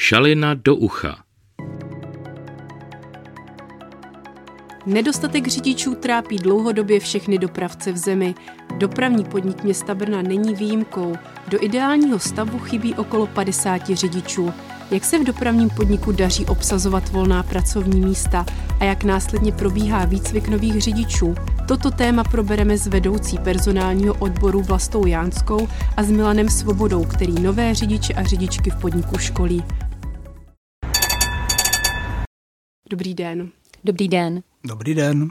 Šalina do ucha. Nedostatek řidičů trápí dlouhodobě všechny dopravce v zemi. Dopravní podnik města Brna není výjimkou. Do ideálního stavu chybí okolo 50 řidičů. Jak se v dopravním podniku daří obsazovat volná pracovní místa a jak následně probíhá výcvik nových řidičů? Toto téma probereme s vedoucí personálního odboru Vlastou Jánskou a s Milanem Svobodou, který nové řidiče a řidičky v podniku školí. Dobrý den. Dobrý den. Dobrý den.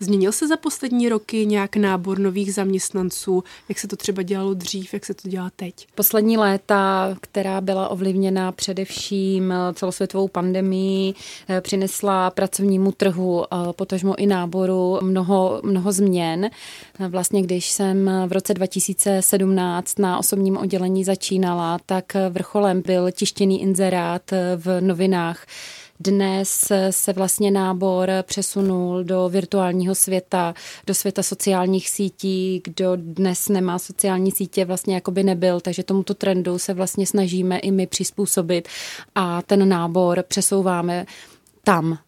Změnil se za poslední roky nějak nábor nových zaměstnanců? Jak se to třeba dělalo dřív, jak se to dělá teď? Poslední léta, která byla ovlivněna především celosvětovou pandemí, eh, přinesla pracovnímu trhu, eh, potažmo i náboru mnoho, mnoho změn. Vlastně když jsem v roce 2017 na osobním oddělení začínala, tak vrcholem byl tištěný inzerát v novinách dnes se vlastně nábor přesunul do virtuálního světa, do světa sociálních sítí. Kdo dnes nemá sociální sítě, vlastně jako by nebyl, takže tomuto trendu se vlastně snažíme i my přizpůsobit a ten nábor přesouváme tam.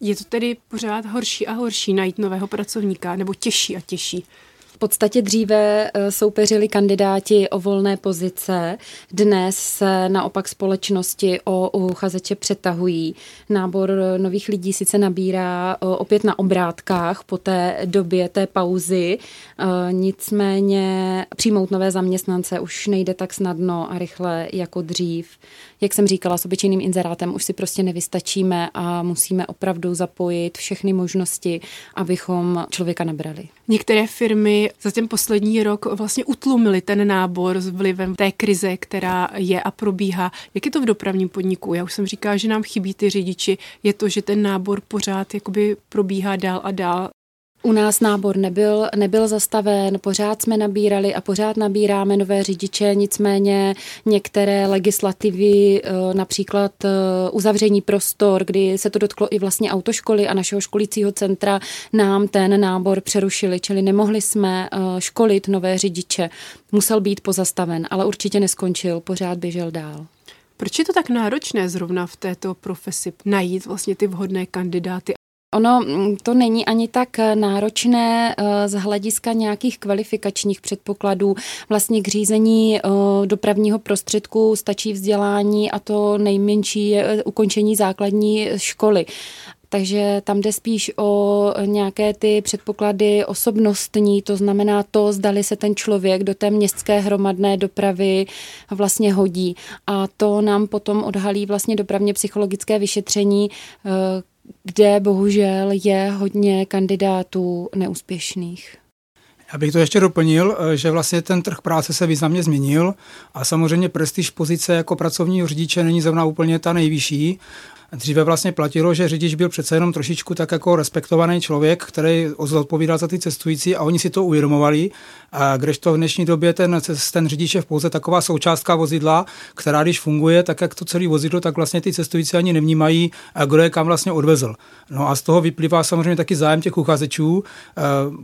Je to tedy pořád horší a horší najít nového pracovníka, nebo těžší a těžší? V podstatě dříve eh, soupeřili kandidáti o volné pozice, dnes se naopak společnosti o uchazeče přetahují. Nábor nových lidí sice nabírá eh, opět na obrátkách po té době té pauzy, eh, nicméně přijmout nové zaměstnance už nejde tak snadno a rychle jako dřív. Jak jsem říkala, s obyčejným inzerátem už si prostě nevystačíme a musíme opravdu zapojit všechny možnosti, abychom člověka nabrali. Některé firmy za ten poslední rok vlastně utlumili ten nábor s vlivem té krize, která je a probíhá. Jak je to v dopravním podniku? Já už jsem říkala, že nám chybí ty řidiči. Je to, že ten nábor pořád jakoby probíhá dál a dál. U nás nábor nebyl, nebyl zastaven, pořád jsme nabírali a pořád nabíráme nové řidiče, nicméně některé legislativy, eh, například eh, uzavření prostor, kdy se to dotklo i vlastně autoškoly a našeho školícího centra, nám ten nábor přerušili, čili nemohli jsme eh, školit nové řidiče. Musel být pozastaven, ale určitě neskončil, pořád běžel dál. Proč je to tak náročné zrovna v této profesi najít vlastně ty vhodné kandidáty Ono mm, to není ani tak eh, náročné eh, z hlediska nějakých kvalifikačních předpokladů. Vlastně k řízení eh, dopravního prostředku stačí vzdělání a to nejmenší je ukončení základní školy. Takže tam jde spíš o nějaké ty předpoklady osobnostní, to znamená to, zdali se ten člověk do té městské hromadné dopravy vlastně hodí. A to nám potom odhalí vlastně dopravně psychologické vyšetření, kde bohužel je hodně kandidátů neúspěšných. Já bych to ještě doplnil, eh, že vlastně ten trh práce se významně změnil a samozřejmě prestiž pozice jako pracovního řidiče není zrovna úplně ta nejvyšší Dříve vlastně platilo, že řidič byl přece jenom trošičku tak jako respektovaný člověk, který odpovídal za ty cestující a oni si to uvědomovali. A to v dnešní době ten, ten řidič je v pouze taková součástka vozidla, která když funguje, tak jak to celé vozidlo, tak vlastně ty cestující ani nevnímají, kdo je kam vlastně odvezl. No a z toho vyplývá samozřejmě taky zájem těch uchazečů.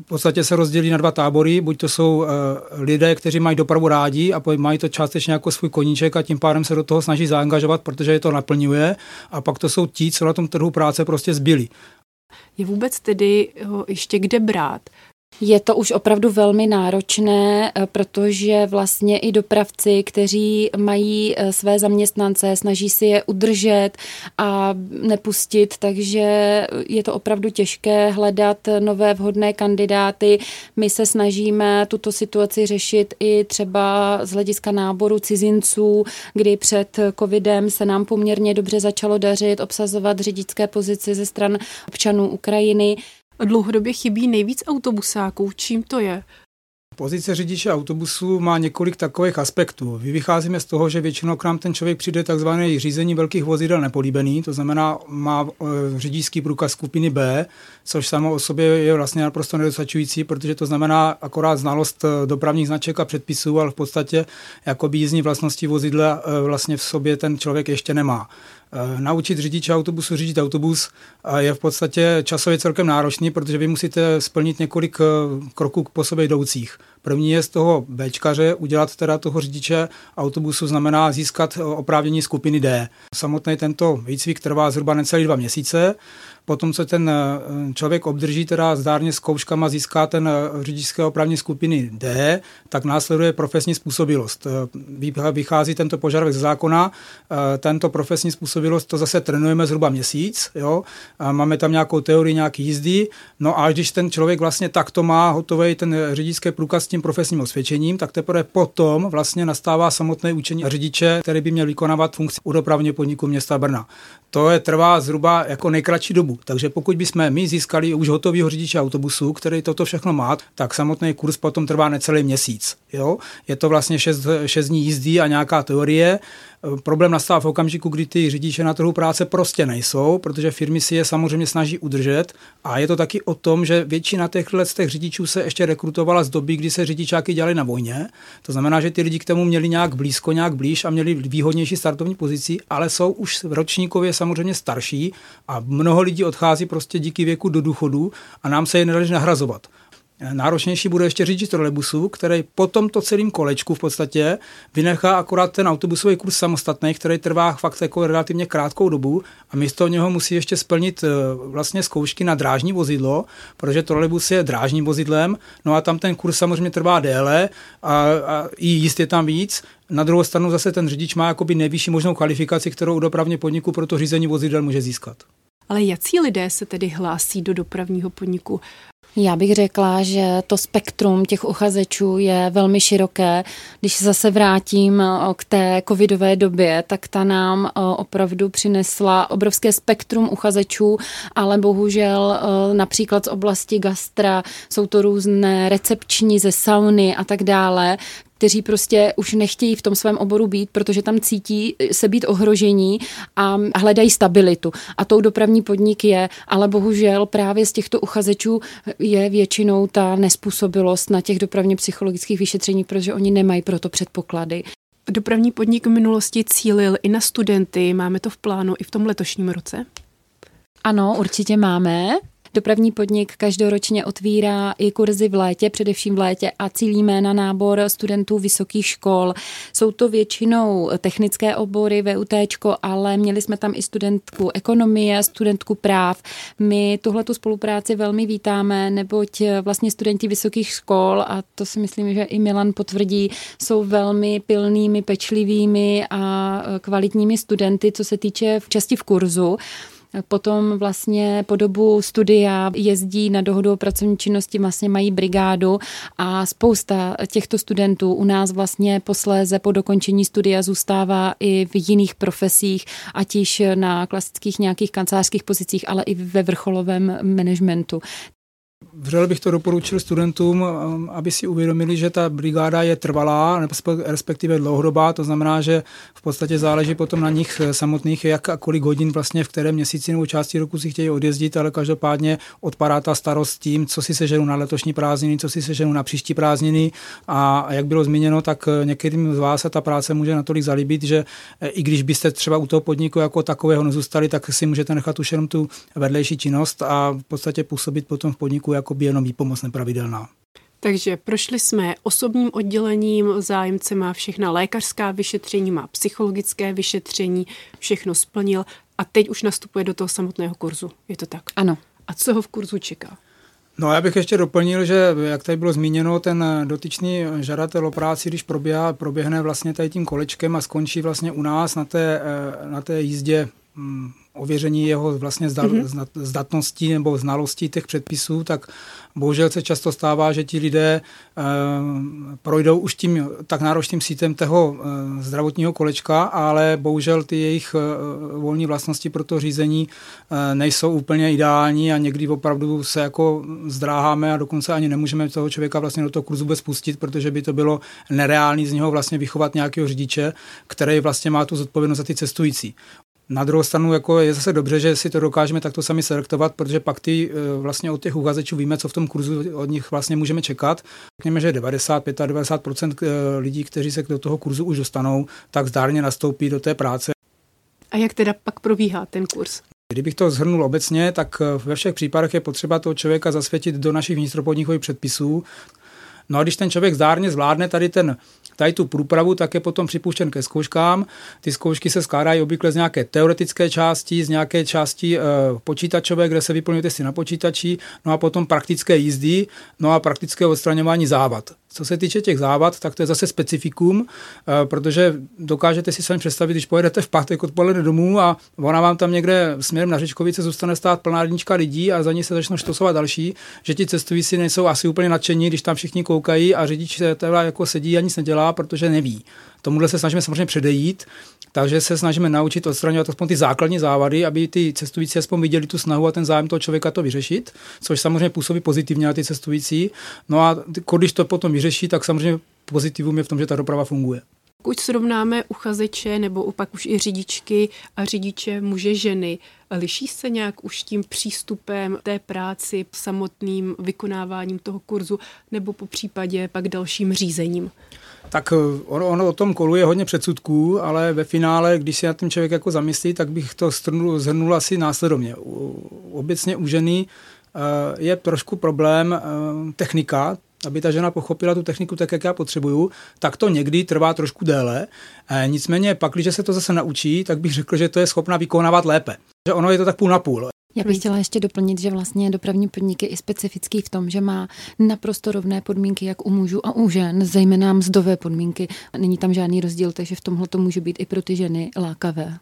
V podstatě se rozdělí na dva tábory, buď to jsou lidé, kteří mají dopravu rádi a mají to částečně jako svůj koníček a tím pádem se do toho snaží zaangažovat, protože je to naplňuje. A pak to jsou ti, co na tom trhu práce prostě zbyli. Je vůbec tedy ještě kde brát? Je to už opravdu velmi náročné, eh, protože vlastně i dopravci, kteří mají eh, své zaměstnance, snaží si je udržet a nepustit, takže je to opravdu těžké hledat nové vhodné kandidáty. My se snažíme tuto situaci řešit i třeba z hlediska náboru cizinců, kdy před covidem se nám poměrně dobře začalo dařit obsazovat řidičské pozice ze stran občanů Ukrajiny dlouhodobě chybí nejvíc autobusáků. Čím to je? Pozice řidiče autobusu má několik takových aspektů. Vy vycházíme z toho, že většinou k nám ten člověk přijde takzvané řízení velkých vozidel nepolíbený, to znamená má e, řidičský průkaz skupiny B, což samo o sobě je vlastně naprosto nedostačující, protože to znamená akorát znalost e, dopravních značek a předpisů, ale v podstatě jakoby jízdní vlastnosti vozidla e, vlastně v sobě ten člověk ještě nemá. Naučit řidiče autobusu řídit autobus je v podstatě časově celkem náročný, protože vy musíte splnit několik kroků po sobě jdoucích. První je z toho Bčkaře udělat teda toho řidiče autobusu, znamená získat oprávnění skupiny D. Samotný tento výcvik trvá zhruba necelý dva měsíce potom, co ten eh, člověk obdrží teda zdárně zkouškama, získá ten eh, řidičské opravní skupiny D, tak následuje profesní způsobilost. Eh, vychází tento požadavek z zákona, tento profesní způsobilost to zase trénujeme zhruba měsíc, jo? Máme tam nějakou teorii, nějaký jízdy, no a když ten člověk vlastně takto má hotový ten řidičský průkaz s tím profesním osvědčením, tak teprve potom vlastně nastává samotné učení řidiče, který by měl vykonávat funkci u dopravního podniku města Brna. To je trvá zhruba jako nejkratší dobu. Takže pokud bychom my získali už hotového řidiče autobusu, který toto všechno má, tak samotný kurz potom trvá necelý měsíc. Jo? Je to vlastně 6, 6 dní jízdy a nějaká teorie. Problém nastává v okamžiku, kdy ty řidiče na trhu práce prostě nejsou, protože firmy si je samozřejmě snaží udržet. A je to taky o tom, že většina těch let těch řidičů se ještě rekrutovala z doby, kdy se řidičáky dělali na vojně. To znamená, že ty lidi k tomu měli nějak blízko, nějak blíž a měli výhodnější startovní pozici, ale jsou už ročníkově samozřejmě starší a mnoho lidí odchází prostě díky věku do důchodu a nám se je nedali nahrazovat. Náročnější bude ještě řidič trolejbusu, který po tomto celém kolečku v podstatě vynechá akorát ten autobusový kurz samostatný, který trvá fakt jako relativně krátkou dobu a místo něho musí ještě splnit eh, vlastně zkoušky na drážní vozidlo, protože trolejbus je drážním vozidlem, no a tam ten kurz samozřejmě trvá déle a, a i jíst je tam víc. Na druhou stranu zase ten řidič má jakoby nejvyšší možnou kvalifikaci, kterou u dopravně podniku pro to řízení vozidel může získat. Ale jací lidé se tedy hlásí do dopravního podniku? Já bych řekla, že to spektrum těch uchazečů je velmi široké. Když se zase vrátím k té covidové době, tak ta nám opravdu přinesla obrovské spektrum uchazečů, ale bohužel například z oblasti gastra jsou to různé recepční ze sauny a tak dále, kteří prostě už nechtějí v tom svém oboru být, protože tam cítí se být ohrožení a hledají stabilitu. A tou dopravní podnik je, ale bohužel právě z těchto uchazečů je většinou ta nespůsobilost na těch dopravně psychologických vyšetření, protože oni nemají proto předpoklady. Dopravní podnik v minulosti cílil i na studenty. Máme to v plánu i v tom letošním roce? Ano, určitě máme. Dopravní podnik každoročně otvírá i kurzy v létě, především v létě a cílíme na nábor studentů vysokých škol. Jsou to většinou technické obory, VUT, ale měli jsme tam i studentku ekonomie, studentku práv. My tuhle spolupráci velmi vítáme, neboť vlastně studenti vysokých škol, a to si myslím, že i Milan potvrdí, jsou velmi pilnými, pečlivými a kvalitními studenty, co se týče v časti v kurzu. Potom vlastně po dobu studia jezdí na dohodu o pracovní činnosti, vlastně mají brigádu a spousta těchto studentů u nás vlastně posléze po dokončení studia zůstává i v jiných profesích, ať již na klasických nějakých kancelářských pozicích, ale i ve vrcholovém managementu. Vřele bych to doporučil studentům, um, aby si uvědomili, že ta brigáda je trvalá, respektive dlouhodobá, to znamená, že v podstatě záleží potom na nich eh, samotných, jak a kolik hodin vlastně v kterém měsíci nebo části roku si chtějí odjezdit, ale každopádně odpadá ta starost tím, co si seženou na letošní prázdniny, co si seženou na příští prázdniny. A jak bylo zmíněno, tak eh, některým z vás se ta práce může natolik zalíbit, že eh, i když byste třeba u toho podniku jako takového nezůstali, tak si můžete nechat už jenom tu vedlejší činnost a v podstatě působit potom v podniku jako by jenom výpomoc nepravidelná. Takže prošli jsme osobním oddělením, zájemce má všechna lékařská vyšetření, má psychologické vyšetření, všechno splnil a teď už nastupuje do toho samotného kurzu. Je to tak? Ano. A co ho v kurzu čeká? No já bych ještě doplnil, že jak tady bylo zmíněno, ten dotyčný žadatel o práci, když proběhá, proběhne vlastně tady tím kolečkem a skončí vlastně u nás na té, eh, na té jízdě mm, ověření jeho vlastně zda, mm-hmm. zdatností nebo znalostí těch předpisů, tak bohužel se často stává, že ti lidé e, projdou už tím tak náročným sítem toho e, zdravotního kolečka, ale bohužel ty jejich e, volní vlastnosti pro to řízení e, nejsou úplně ideální a někdy opravdu se jako zdráháme a dokonce ani nemůžeme toho člověka vlastně do toho kurzu vůbec pustit, protože by to bylo nereálný z něho vlastně vychovat nějakého řidiče, který vlastně má tu zodpovědnost za ty cestující. Na druhou stranu jako je zase dobře, že si to dokážeme takto sami selektovat, protože pak ty eh, vlastně od těch uchazečů víme, co v tom kurzu od nich vlastně můžeme čekat. Řekněme, že 95 a 90 lidí, kteří se do toho kurzu už dostanou, tak zdárně nastoupí do té práce. A jak teda pak probíhá ten kurz? Kdybych to zhrnul obecně, tak eh, ve všech případech je potřeba toho člověka zasvětit do našich vnitropodnikových předpisů. No a když ten člověk zdárně zvládne tady ten tady tu průpravu, tak je potom připuštěn ke zkouškám. Ty zkoušky se skládají obvykle z nějaké teoretické části, z nějaké části e, počítačové, kde se vyplňují testy na počítači, no a potom praktické jízdy, no a praktické odstraňování závad. Co se týče těch závad, tak to je zase specifikum, eh, protože dokážete si sami představit, když pojedete v pátek odpoledne domů a ona vám tam někde směrem na Řečkovice zůstane stát plná jednička lidí a za ní se začnou štosovat další, že ti cestující nejsou asi úplně nadšení, když tam všichni koukají a řidič teda jako sedí a nic nedělá, protože neví. Tomuhle se snažíme samozřejmě předejít, takže se snažíme naučit odstraňovat aspoň ty základní závady, aby ty cestující aspoň viděli tu snahu a ten zájem toho člověka to vyřešit, což samozřejmě působí pozitivně na ty cestující. No a když to potom vyřeší, tak samozřejmě pozitivum je v tom, že ta doprava funguje. Pokud srovnáme uchazeče nebo pak už i řidičky a řidiče muže ženy, liší se nějak už tím přístupem té práci, samotným vykonáváním toho kurzu nebo po případě pak dalším řízením? Tak eh, ono, ono o tom koluje hodně předsudků, ale ve finále, když si na ten člověk jako zamyslí, tak bych to zhrnul asi následovně. Obecně u ženy eh, je trošku problém eh, technika, aby ta žena pochopila tu techniku tak, jak já potřebuju, tak to někdy trvá trošku déle. Nicméně pak, když se to zase naučí, tak bych řekl, že to je schopna vykonávat lépe. Že ono je to tak půl na půl. Já bych chtěla ještě doplnit, že vlastně dopravní podnik je i specifický v tom, že má naprosto rovné podmínky jak u mužů a u žen, zejména mzdové podmínky. Není tam žádný rozdíl, takže v tomhle to může být i pro ty ženy lákavé.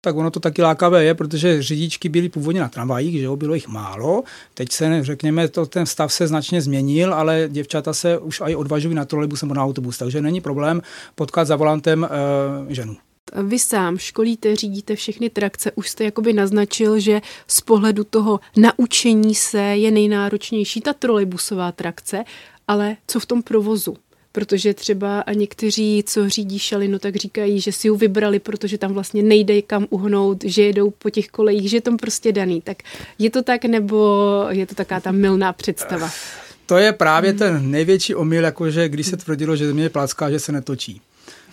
Tak ono to taky lákavé je, protože řidičky byly původně na tramvajích, že jo, bylo jich málo. Teď se, řekněme, to, ten stav se značně změnil, ale děvčata se už i odvažují na trolejbus nebo na autobus, takže není problém potkat za volantem e, ženu. Vy sám školíte, řídíte všechny trakce, už jste jakoby naznačil, že z pohledu toho naučení se je nejnáročnější ta trolejbusová trakce, ale co v tom provozu? protože třeba a někteří, co řídí šalinu, tak říkají, že si ji vybrali, protože tam vlastně nejde kam uhnout, že jedou po těch kolejích, že je tam prostě daný. Tak je to tak, nebo je to taká ta milná představa? To je právě ten největší omyl, jakože když se tvrdilo, že země je placká, že se netočí.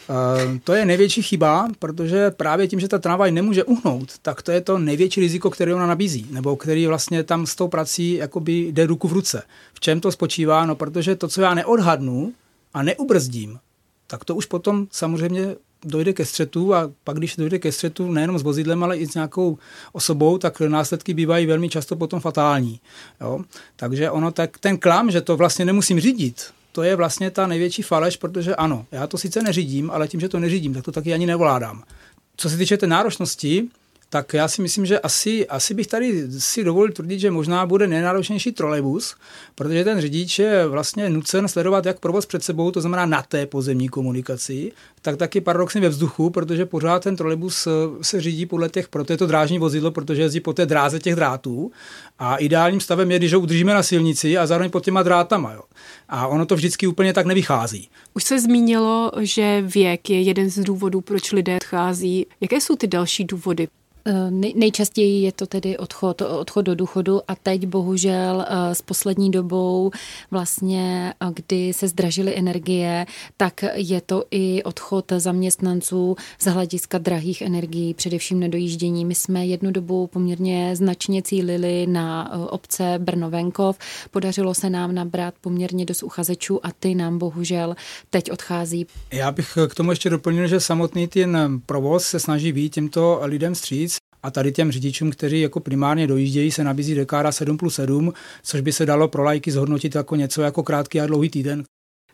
Uh, to je největší chyba, protože právě tím, že ta tramvaj nemůže uhnout, tak to je to největší riziko, které ona nabízí, nebo který vlastně tam s tou prací jakoby jde ruku v ruce. V čem to spočívá? No, protože to, co já neodhadnu, a neubrzdím, tak to už potom samozřejmě dojde ke střetu a pak, když dojde ke střetu nejenom s vozidlem, ale i s nějakou osobou, tak následky bývají velmi často potom fatální. Jo? Takže ono tak, ten klam, že to vlastně nemusím řídit, to je vlastně ta největší faleš, protože ano, já to sice neřídím, ale tím, že to neřídím, tak to taky ani nevládám. Co se týče té náročnosti, tak já si myslím, že asi, asi bych tady si dovolil tvrdit, že možná bude nejnáročnější trolejbus, protože ten řidič je vlastně nucen sledovat jak provoz před sebou, to znamená na té pozemní komunikaci, tak taky paradoxně ve vzduchu, protože pořád ten trolejbus eh, se řídí podle těch, proto je to drážní vozidlo, protože jezdí po té dráze těch drátů a ideálním stavem je, když ho udržíme na silnici a zároveň pod těma drátama. Jo. A ono to vždycky úplně tak nevychází. Už se zmínilo, že věk je jeden z důvodů, proč lidé odchází. Jaké jsou ty další důvody? Eh, nejčastěji je to tedy odchod, odchod do důchodu a teď bohužel eh, s poslední dobou vlastně, eh, kdy se zdražily energie, tak je to i odchod zaměstnanců z hlediska drahých energií, především nedojíždění. My jsme jednu dobu poměrně značně cílili na obce Brno-Venkov. Podařilo se nám nabrat poměrně dost uchazečů a ty nám bohužel teď odchází. Já bych k tomu ještě doplnil, že samotný ten provoz se snaží být těmto lidem stříc a tady těm řidičům, kteří jako primárně dojíždějí, se nabízí dekára 7 plus 7, což by se dalo pro lajky zhodnotit jako něco jako krátký a dlouhý týden.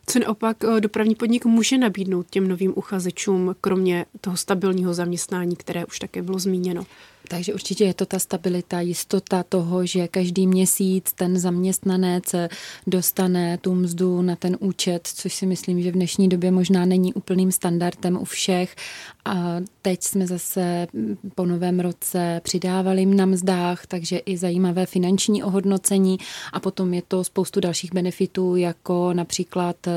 Co naopak eh, dopravní podnik může nabídnout těm novým uchazečům, kromě toho stabilního zaměstnání, které už také bylo zmíněno? Takže určitě je to ta stabilita, jistota toho, že každý měsíc ten zaměstnanec dostane tu mzdu na ten účet, což si myslím, že v dnešní době možná není úplným standardem u všech. A teď jsme zase po novém roce přidávali na mzdách, takže i zajímavé finanční ohodnocení. A potom je to spoustu dalších benefitů, jako například eh,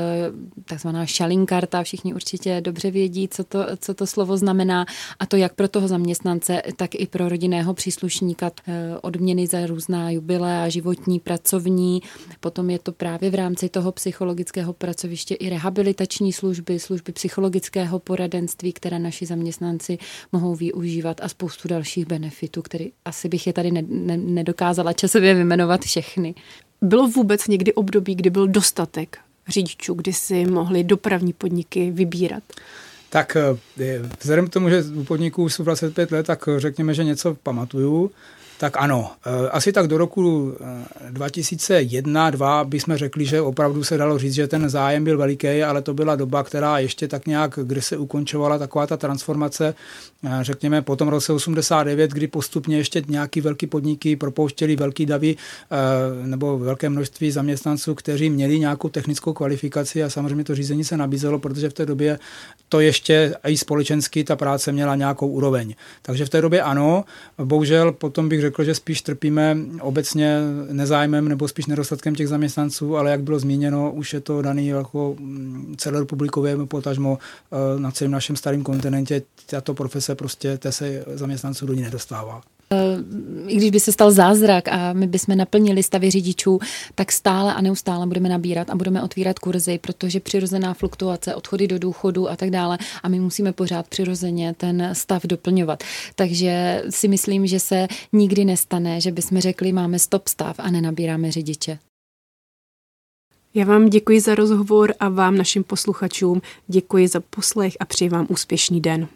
takzvaná šalinkarta, všichni určitě dobře vědí, co to, co to slovo znamená. A to jak pro toho zaměstnance, tak i pro pro rodinného příslušníka eh, odměny za různá jubilé a životní, pracovní. Potom je to právě v rámci toho psychologického pracoviště i rehabilitační služby, služby psychologického poradenství, které naši zaměstnanci mohou využívat a spoustu dalších benefitů, které asi bych je tady ne, ne, nedokázala časově vyjmenovat všechny. Bylo vůbec někdy období, kdy byl dostatek řidičů, kdy si mohli dopravní podniky vybírat? Tak eh, vzhledem k tomu, že u podniků jsou 25 let, tak řekněme, že něco pamatuju. Tak ano, eh, asi tak do roku 2001-2002 eh, bychom řekli, že opravdu se dalo říct, že ten zájem byl veliký, ale to byla doba, která ještě tak nějak, kdy se ukončovala taková ta transformace, eh, řekněme po tom roce 89, kdy postupně ještě nějaký velký podniky propouštěli velký davy nebo velké množství zaměstnanců, kteří měli nějakou technickou kvalifikaci a samozřejmě to řízení se nabízelo, protože v té době to ještě i společensky ta práce měla nějakou úroveň. Takže v té době ano, bohužel potom bych řekl, řekl, že spíš trpíme obecně nezájmem nebo spíš nedostatkem těch zaměstnanců, ale jak bylo zmíněno, už je to daný jako mm, celorepublikově potažmo eh, na celém našem starém kontinentě. Tato profese prostě té se zaměstnanců do ní nedostává i když by se stal zázrak a my bychom naplnili stavy řidičů, tak stále a neustále budeme nabírat a budeme otvírat kurzy, protože přirozená fluktuace, odchody do důchodu a tak dále a my musíme pořád přirozeně ten stav doplňovat. Takže si myslím, že se nikdy nestane, že bychom řekli, máme stop stav a nenabíráme řidiče. Já vám děkuji za rozhovor a vám, našim posluchačům, děkuji za poslech a přeji vám úspěšný den.